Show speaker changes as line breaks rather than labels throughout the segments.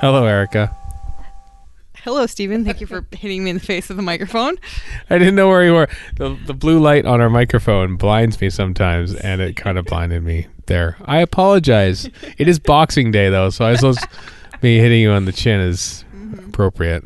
Hello, Erika.
Hello, Steven. Thank you for hitting me in the face with the microphone.
I didn't know where you were. The, the blue light on our microphone blinds me sometimes, and it kind of blinded me there. I apologize. It is Boxing Day, though, so I suppose me hitting you on the chin is mm-hmm. appropriate.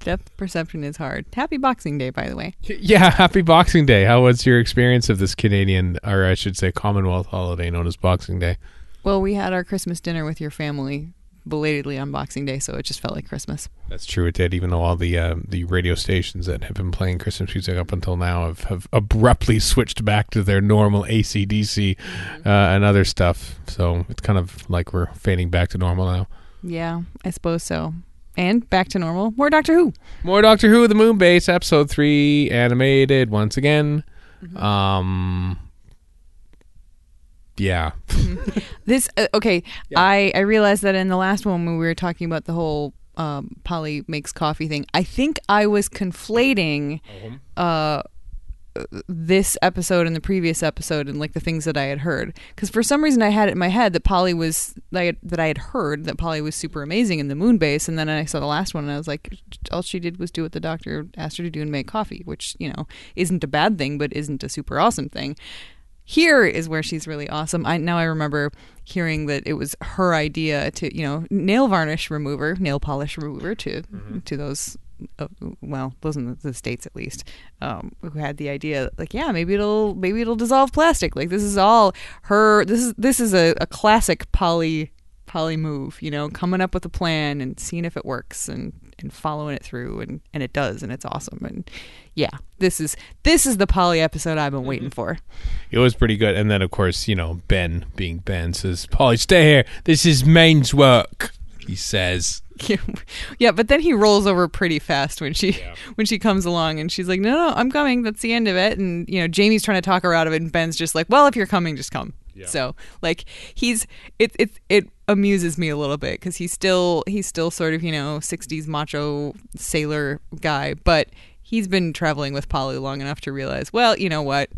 Depth perception is hard. Happy Boxing Day, by the way.
Yeah, happy Boxing Day. How was your experience of this Canadian, or I should say Commonwealth holiday known as Boxing Day?
Well, we had our Christmas dinner with your family belatedly on Boxing Day, so it just felt like Christmas.
That's true. It did, even though all the uh, the radio stations that have been playing Christmas music up until now have, have abruptly switched back to their normal AC/DC uh, and other stuff. So it's kind of like we're fading back to normal now.
Yeah, I suppose so. And back to normal. More Doctor Who.
More Doctor Who, the Moonbase, episode three, animated once again. Um, yeah.
This uh, okay. I I realized that in the last one when we were talking about the whole um, Polly makes coffee thing, I think I was conflating uh this episode and the previous episode and like the things that I had heard because for some reason I had it in my head that Polly was had, that I had heard that Polly was super amazing in the moon base and then I saw the last one and I was like all she did was do what the doctor asked her to do and make coffee which you know isn't a bad thing but isn't a super awesome thing here is where she's really awesome. I now I remember hearing that it was her idea to you know nail varnish remover, nail polish remover to to those. Uh, well, those in the, the states at least, um, who had the idea like, yeah, maybe it'll maybe it'll dissolve plastic. Like this is all her. This is this is a, a classic Polly Polly move. You know, coming up with a plan and seeing if it works and and following it through and and it does and it's awesome and yeah, this is this is the Polly episode I've been waiting mm-hmm. for.
It was pretty good. And then, of course, you know, Ben, being Ben, says, Polly, stay here. This is Main's work, he says.
yeah, but then he rolls over pretty fast when she when she comes along and she's like, "No, no, I'm coming. That's the end of it." And you know, Jamie's trying to talk her out of it, and Ben's just like, "Well, if you're coming, just come." So like he's it it it amuses me a little bit because he's still he's still sort of you know 60s macho sailor guy, but he's been traveling with Polly long enough to realize, well, you know what,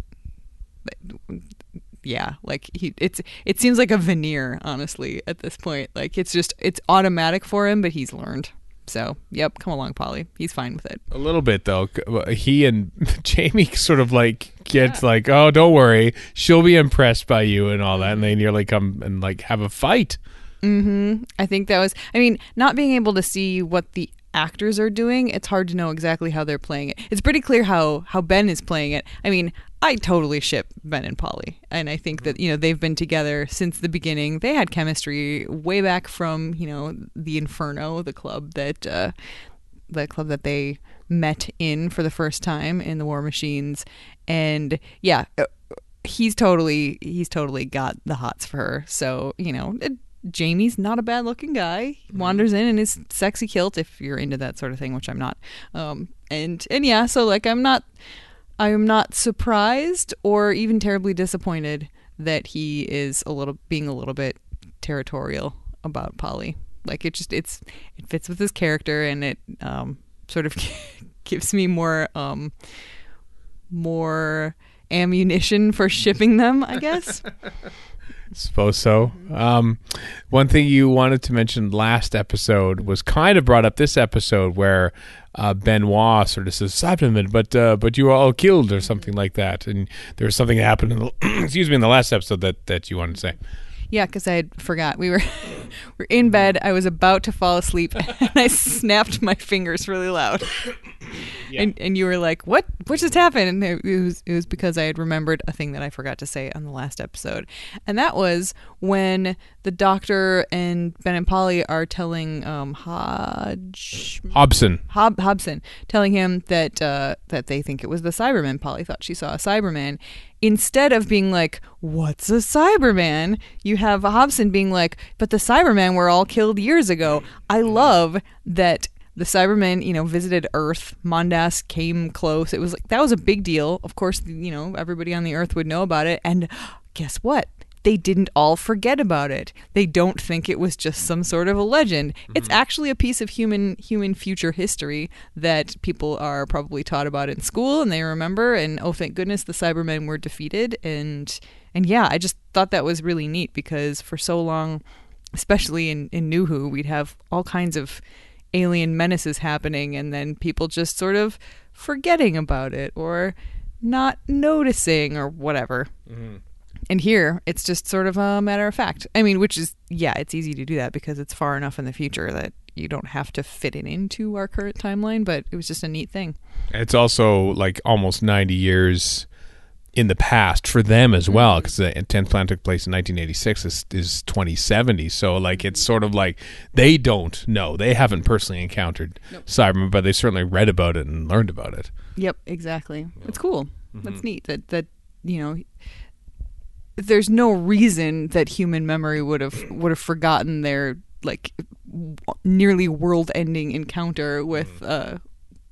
yeah like he it's it seems like a veneer honestly at this point. Like it's just it's automatic for him but he's learned so yep come along polly he's fine with it
A little bit, though. He and Jamie sort of like get like, oh, don't worry. She'll be impressed by you and all that. And they nearly come and like have a fight.
mm-hmm i think that was i mean not being able to see what the actors are doing it's hard to know exactly how they're playing it. It's pretty clear how how ben is playing it. I mean i totally ship ben and polly and i think that you know they've been together since the beginning. They had chemistry way back from you know the inferno the club that uh the club that they met in for the first time in the War Machines, and yeah, uh, he's totally he's totally got the hots for her. So you know, Jamie's not a bad looking guy. He wanders in in his sexy kilt if you're into that sort of thing, which I'm not. Um, and and yeah, so like I'm not I'm not surprised or even terribly disappointed that he is a little being a little bit territorial about Polly. Like it just it's it fits with his character and it um, sort of gives me more um, more ammunition for shipping them, I guess.
Suppose so. Um, one thing you wanted to mention last episode was kind of brought up this episode where uh, Benoit sort of says Cyberman, but uh, but you were all killed or something like that, and there was something that happened. In the, excuse me, in the last episode that that you wanted to say.
Yeah, because I forgot. We were we're in bed. I was about to fall asleep, and I snapped my fingers really loud. And and you were like, "What? What just happened?" And it, it was it was because I had remembered a thing that I forgot to say on the last episode, and that was when the doctor and Ben and Polly are telling um, Hodge
Hobson.
Hob- Hobson telling him that uh, that they think it was the Cyberman. Polly thought she saw a Cyberman. Instead of being like, "What's a Cyberman?" you have Hobson being like, "But the Cybermen were all killed years ago." I love that the Cybermen, you know, visited Earth. Mondas came close. It was like that was a big deal. Of course, you know, everybody on the Earth would know about it. And guess what? They didn't all forget about it. They don't think it was just some sort of a legend. It's mm-hmm. actually a piece of human human future history that people are probably taught about in school and they remember and oh thank goodness the Cybermen were defeated and and yeah, I just thought that was really neat because for so long especially in in New Who, we'd have all kinds of alien menaces happening, and then people just sort of forgetting about it or not noticing or whatever. Mm-hmm. And here, it's just sort of a matter of fact. I mean, which is, yeah, it's easy to do that because it's far enough in the future that you don't have to fit it into our current timeline, but it was just a neat thing.
It's also like almost 90 years in the past for them as well mm-hmm. because the 10th plan took place in 1986 is, is 2070 so like it's sort of like they don't know. They haven't personally encountered cybermen but they certainly read about it and learned about it.
Yep, exactly. It's cool. Mm-hmm. That's neat. That that you know, there's no reason that human memory would have would have forgotten their like w- nearly world-ending encounter with mm-hmm. uh,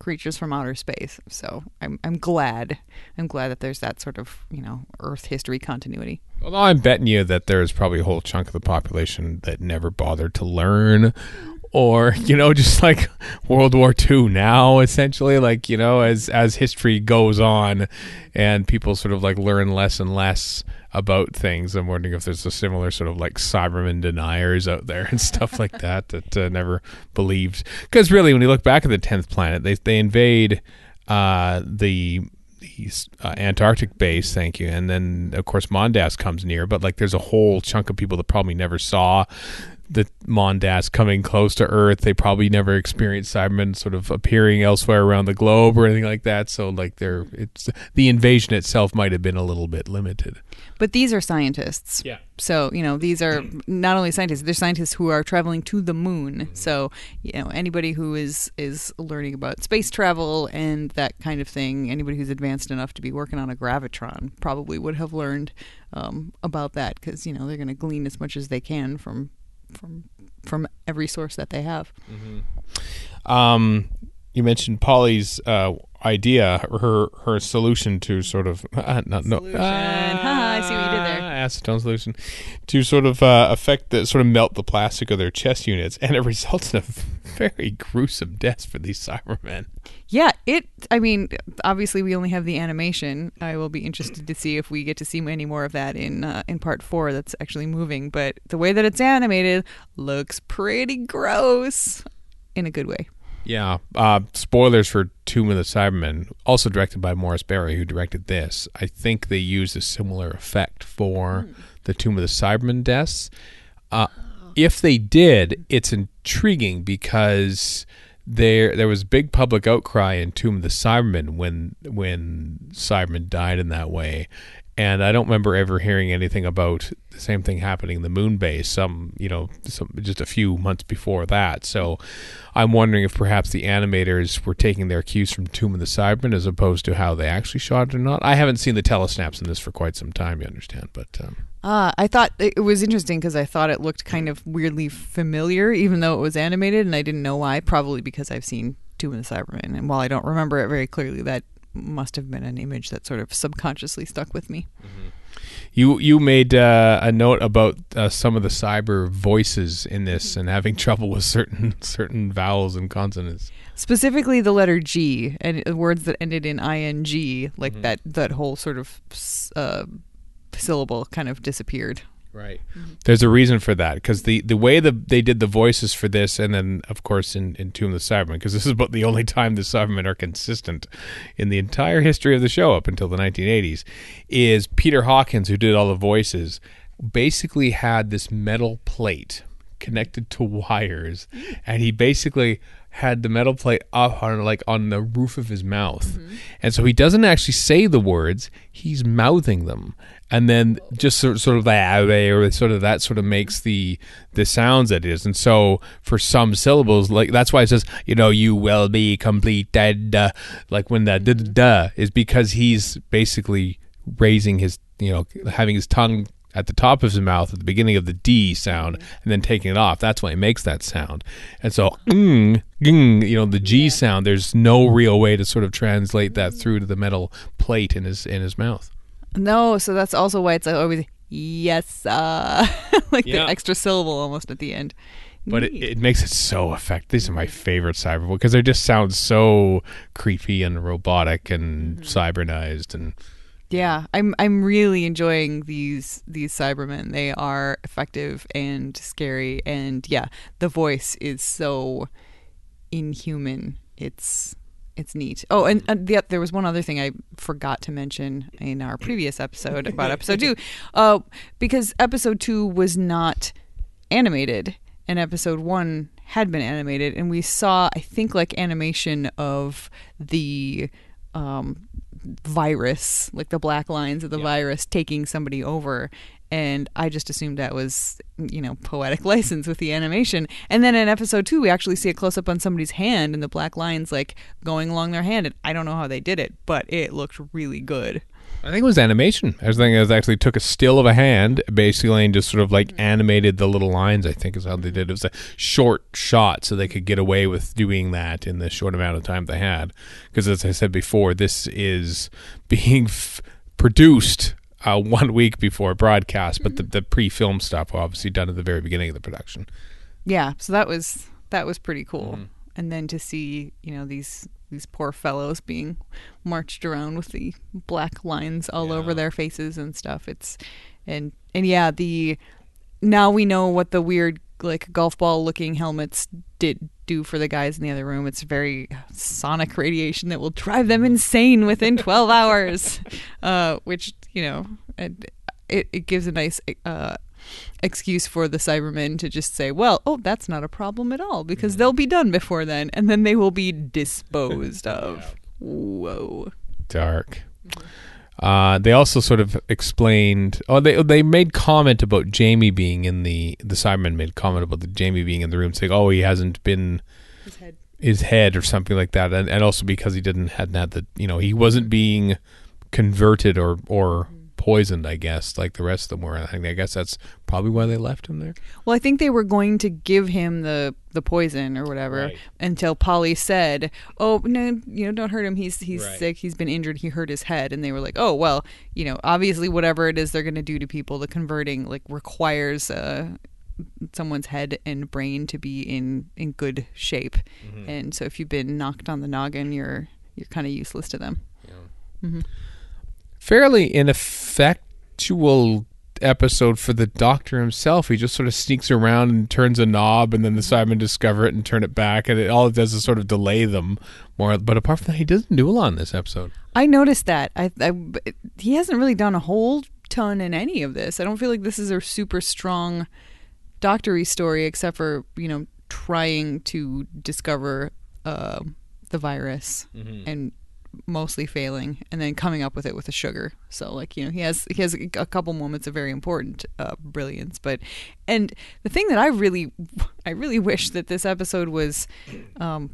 creatures from outer space. So I'm I'm glad I'm glad that there's that sort of you know Earth history continuity.
although i'm betting you that there's probably a whole chunk of the population that never bothered to learn or you know just like world war ii now essentially like you know as as history goes on and people sort of like learn less and less about things i'm wondering if there's a similar sort of like cyberman deniers out there and stuff like that that uh, never believed because really when you look back at the 10th planet they they invade uh the the uh, Antarctic base, thank you, and then of course Mondas comes near. But like, there's a whole chunk of people that probably never saw the Mondas coming close to Earth. They probably never experienced Cybermen sort of appearing elsewhere around the globe or anything like that. So like, they're it's the invasion itself might have been a little bit limited.
But these are scientists.
Yeah.
So, you know, these are not only scientists, they're scientists who are traveling to the moon. So, you know, anybody who is is learning about space travel and that kind of thing, anybody who's advanced enough to be working on a gravitron probably would have learned um, about that because, you know, they're going to glean as much as they can from from from every source that they have.
Um, you mentioned Polly's uh, idea, her her solution to sort of uh, not, no.
Ha, I see what you did there.
Ah, Acetone solution to sort of uh, affect the sort of melt the plastic of their chest units, and it results in a very gruesome death for these Cybermen.
Yeah, it. I mean, obviously, we only have the animation. I will be interested to see if we get to see any more of that in uh, in part four. That's actually moving, but the way that it's animated looks pretty gross in a good way.
Yeah. Uh, spoilers for Tomb of the Cybermen, also directed by Morris Barry, who directed this. I think they used a similar effect for the Tomb of the Cybermen deaths. Uh, if they did, it's intriguing because there there was big public outcry in Tomb of the Cybermen when when Cybermen died in that way. And I don't remember ever hearing anything about the same thing happening in the moon base. Some, you know, some, just a few months before that. So, I'm wondering if perhaps the animators were taking their cues from Tomb of the Cybermen as opposed to how they actually shot it or not. I haven't seen the telesnaps in this for quite some time, you understand, but um,
Ah, I thought it was interesting because I thought it looked kind of weirdly familiar, even though it was animated, and I didn't know why. Probably because I've seen Tomb of the Cybermen, and while I don't remember it very clearly, that must have been an image that sort of subconsciously stuck with me.
You you made uh, a note about uh, some of the cyber voices in this and having trouble with certain certain vowels and consonants.
Specifically, the letter G and uh, words that ended in ing, like that that whole sort of uh, syllable kind of disappeared.
Right. Mm-hmm. There's a reason for that because the, the way that they did the voices for this, and then of course in, in Tomb of the Cybermen, because this is about the only time the Cybermen are consistent in the entire history of the show up until the 1980s, is Peter Hawkins, who did all the voices, basically had this metal plate connected to wires, and he basically had the metal plate up on like on the roof of his mouth, and so he doesn't actually say the words; he's mouthing them, and then just sort sort of that or sort of that sort of makes the the sounds that it is, and so for some syllables, like that's why it says you know you will be completed, uh, like when that da da is because he's basically raising his you know having his tongue at the top of his mouth at the beginning of the D sound and then taking it off. That's why he makes that sound. And so, mm, ging, you know, the G sound. There's no real way to sort of translate that through to the metal plate in his in his mouth.
No, so that's also why it's always yes, uh, like
Yeah.
the extra syllable almost at the end.
But it, it makes it so effective. These are my favorite cyber because they just sound so creepy and robotic and cybernized and
Yeah, I'm I'm really enjoying these these Cybermen. They are effective and scary, and yeah, the voice is so inhuman. It's it's neat. Oh, and, and the, there was one other thing I forgot to mention in our previous episode about episode two, uh, because episode two was not animated, and episode one had been animated, and we saw I think like animation of the um, virus, like the black lines of the virus taking somebody over. And I just assumed that was, you know, poetic license with the animation. And then in episode two, we actually see a close up on somebody's hand and the black lines like going along their hand. And I don't know how they did it, but it looked really good.
I think it was animation. I was thinking it was actually took a still of a hand, basically, and just sort of like mm-hmm. animated the little lines. I think is how they did. It It was a short shot, so they could get away with doing that in the short amount of time they had. Because as I said before, this is being f- produced uh, one week before broadcast, but the, the pre-film stuff were obviously done at the very beginning of the production.
Yeah, so that was that was pretty cool. And then to see, you know, these these poor fellows being marched around with the black lines all over their faces and stuff. It's and and yeah, the now we know what the weird like golf ball looking helmets did do for the guys in the other room. It's very sonic radiation that will drive them insane within 12 hours. Uh, which, you know, it, it, it gives a nice uh, excuse for the Cybermen to just say, well, oh, that's not a problem at all because they'll be done before then and then they will be disposed of. Whoa.
dark. Uh, they also sort of explained. Oh, they they made comment about Jamie being in the the Cybermen made comment about the Jamie being in the room, saying, "Oh, he hasn't been
His head.
his head or something like that," and, and also because he didn't hadn't had the you know he wasn't being converted or or poisoned. I guess like the rest of them were. I guess that's probably why they left him there.
Well, I think they were going to give him the the poison or whatever
Right.
until Polly said, "Oh no, you know, don't hurt him. He's he's
Right.
sick. He's been injured. He hurt his head." And they were like, "Oh well, you know, obviously whatever it is they're going to do to people, the converting like requires uh, someone's head and brain to be in in good shape. And so if you've been knocked on the noggin, you're you're kind of useless to them."
Fairly ineffectual episode for the doctor himself. He just sort of sneaks around and turns a knob, and then the Cybermen discover it and turn it back, and it, all it does is sort of delay them more. But apart from that, he doesn't do a lot in this episode.
I noticed that. I, I he hasn't really done a whole ton in any of this. I don't feel like this is a super strong doctory story, except for you know trying to discover uh, the virus and mostly failing, and then coming up with it with the sugar. So like you know he has he has a couple moments of very important uh, brilliance, but and the thing that I really I really wish that this episode was. Um,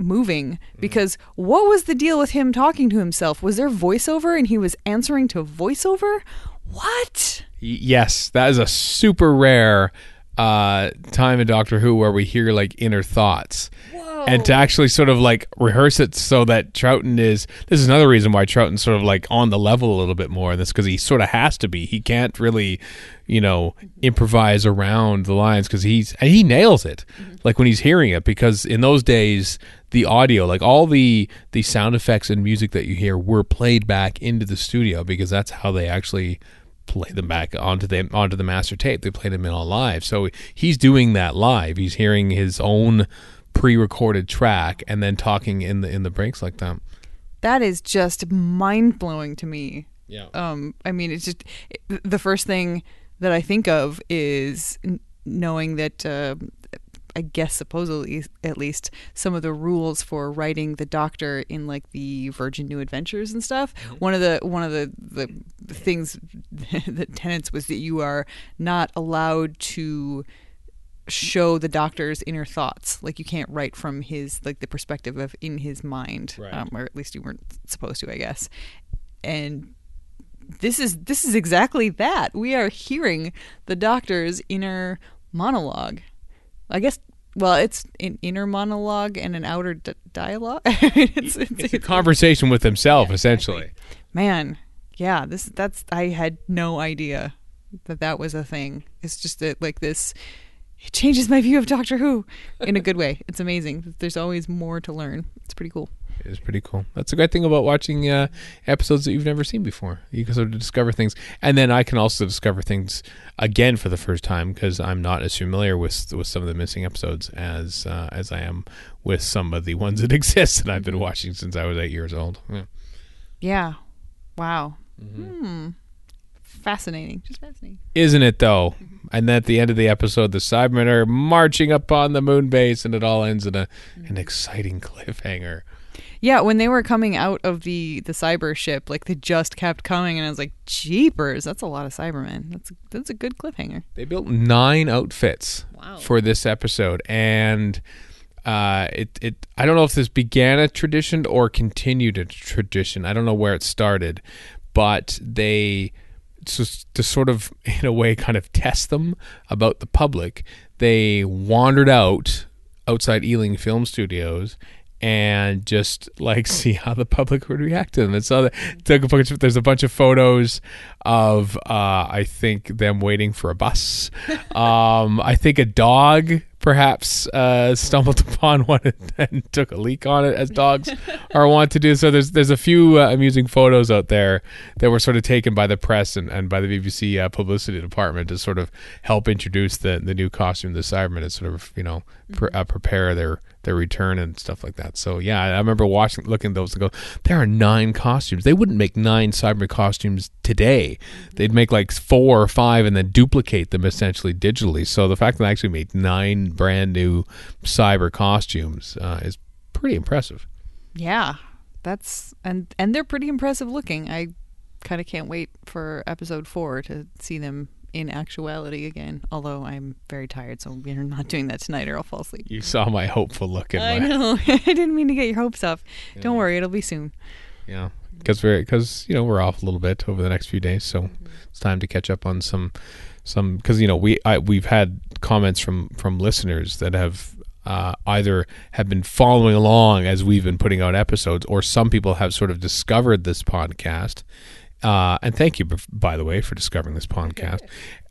moving because what was the deal with him talking to himself? Was there voiceover and he was answering to voiceover? What?
Yes, that is a super rare uh, time in Doctor Who where we hear like inner thoughts. And to actually sort of like rehearse it so that Troughton is this is another reason why Troughton's sort of like on the level a little bit more. That's because he sort of has to be. He can't really, you know, improvise around the lines because he's and he nails it. Like when he's hearing it, because in those days the audio, like all the the sound effects and music that you hear, were played back into the studio because that's how they actually play them back onto the onto the master tape. They played them in all live. So he's doing that live. He's hearing his own pre-recorded track and then talking in the in the breaks like that.
That is just mind blowing to me.
Yeah.
Um, I mean, it's just the first thing that I think of is n- knowing that. Uh, I guess supposedly, at least, some of the rules for writing the Doctor in like the Virgin New Adventures and stuff. One of the one of the the, things, the tenets was that you are not allowed to show the doctor's inner thoughts. Like you can't write from his like the perspective of in his mind
Right.
um, or at least you weren't supposed to i guess. And this is this is exactly that. We are hearing the doctor's inner monologue. I guess well it's an inner monologue and an outer d- dialogue. It's, it's,
It's a conversation with himself essentially.
man yeah this that's i had no idea that that was a thing. It's just that like this it changes my view of doctor who in a good way. It's amazing there's always more to learn. It's pretty cool
It is pretty cool. That's a great thing about watching uh, episodes that you've never seen before. You can sort of discover things, and then I can also discover things again for the first time because I'm not as familiar with with some of the missing episodes as uh, as I am with some of the ones that exist that I've been watching since I was eight years old. Yeah.
Yeah. Wow. Hmm. Fascinating. Just fascinating.
Isn't it though? And then at the end of the episode, the Cybermen are marching upon the moon base, and it all ends in a an exciting cliffhanger.
Yeah, when they were coming out of the the cyber ship, like they just kept coming, and I was like, "Jeepers, that's a lot of Cybermen. That's that's a good cliffhanger."
They built nine outfits
Wow.
for this episode, and uh, it it I don't know if this began a tradition or continued a tradition. I don't know where it started, but they just to sort of in a way kind of test them about the public. They wandered out outside Ealing Film Studios and just like see how the public would react to them. And so they took a bunch of, there's a bunch of photos of uh, I think them waiting for a bus. Um, I think a dog perhaps uh, stumbled upon one and, took a leak on it, as dogs are wont to do. So there's there's a few uh, amusing photos out there that were sort of taken by the press and, and by the BBC uh, publicity department to sort of help introduce the the new costume, the Cybermen, and sort of you know pre- uh, prepare their their return and stuff like that. So yeah, I remember watching, looking at those and go, there are nine costumes. They wouldn't make nine cyber costumes today. They'd make like four or five and then duplicate them essentially digitally. So the fact that they actually made nine brand new cyber costumes uh, is pretty impressive.
Yeah, that's and and they're pretty impressive looking. I kind of can't wait for episode four to see them in actuality again. Although I'm very tired, so we're not doing that tonight, or I'll fall asleep.
You saw my hopeful look in
I
my
know. I didn't mean to get your hopes up. Don't worry, it'll be soon.
yeah because we're because you know we're off a little bit over the next few days, so it's time to catch up on some some because you know we I, we've had comments from from listeners that have uh, either have been following along as we've been putting out episodes, or some people have sort of discovered this podcast. Uh, and thank you, by the way, for discovering this podcast.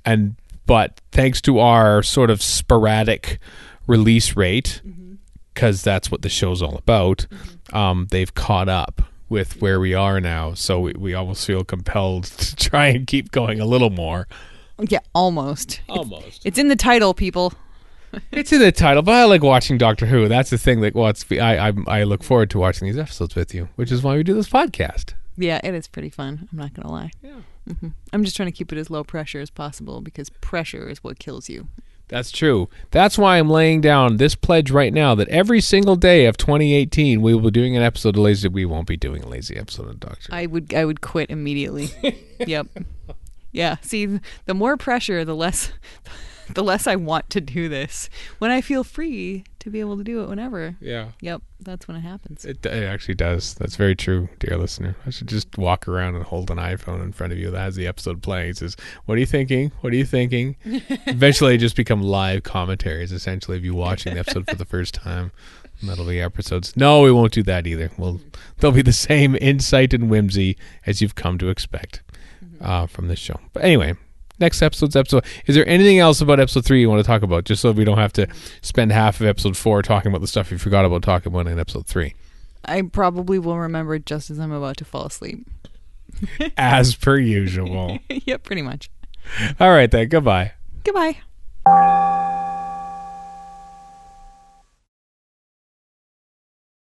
And but thanks to our sort of sporadic release rate, because that's what the show's all about. Um, they've caught up with where we are now, so we, we almost feel compelled to try and keep going a little more.
Yeah, almost.
Almost.
It's in the title, people.
It's in the title, but I like watching Doctor Who. That's the thing that what's I, I I look forward to watching these episodes with you, which is why we do this podcast.
Yeah, it is pretty fun. I'm not gonna lie.
Yeah.
hmm I'm just trying to keep it as low pressure as possible because pressure is what kills you.
That's true. That's why I'm laying down this pledge right now that every single day of 2018 we will be doing an episode of Lazy. We won't be doing a lazy episode of Doctor.
I would I would quit immediately. yep. Yeah. See, the more pressure, the less the less I want to do this. When I feel free to be able to do it whenever.
Yeah.
Yep, that's when it happens.
It, it actually does. That's very true, dear listener. I should just walk around and hold an iPhone in front of you that has the episode playing. It says, What are you thinking? What are you thinking? Eventually, it just become live commentaries, essentially, of you watching the episode for the first time. And that'll be episodes. No, we won't do that either. Well, they'll be the same insight and whimsy as you've come to expect uh, from this show. But anyway, next episode's episode. Is there anything else about episode three you want to talk about? Just so we don't have to spend half of episode four talking about the stuff you forgot about talking about in episode three.
I probably will remember just as I'm about to fall asleep.
as per usual.
yep, pretty much.
All right, then. Goodbye.
Goodbye.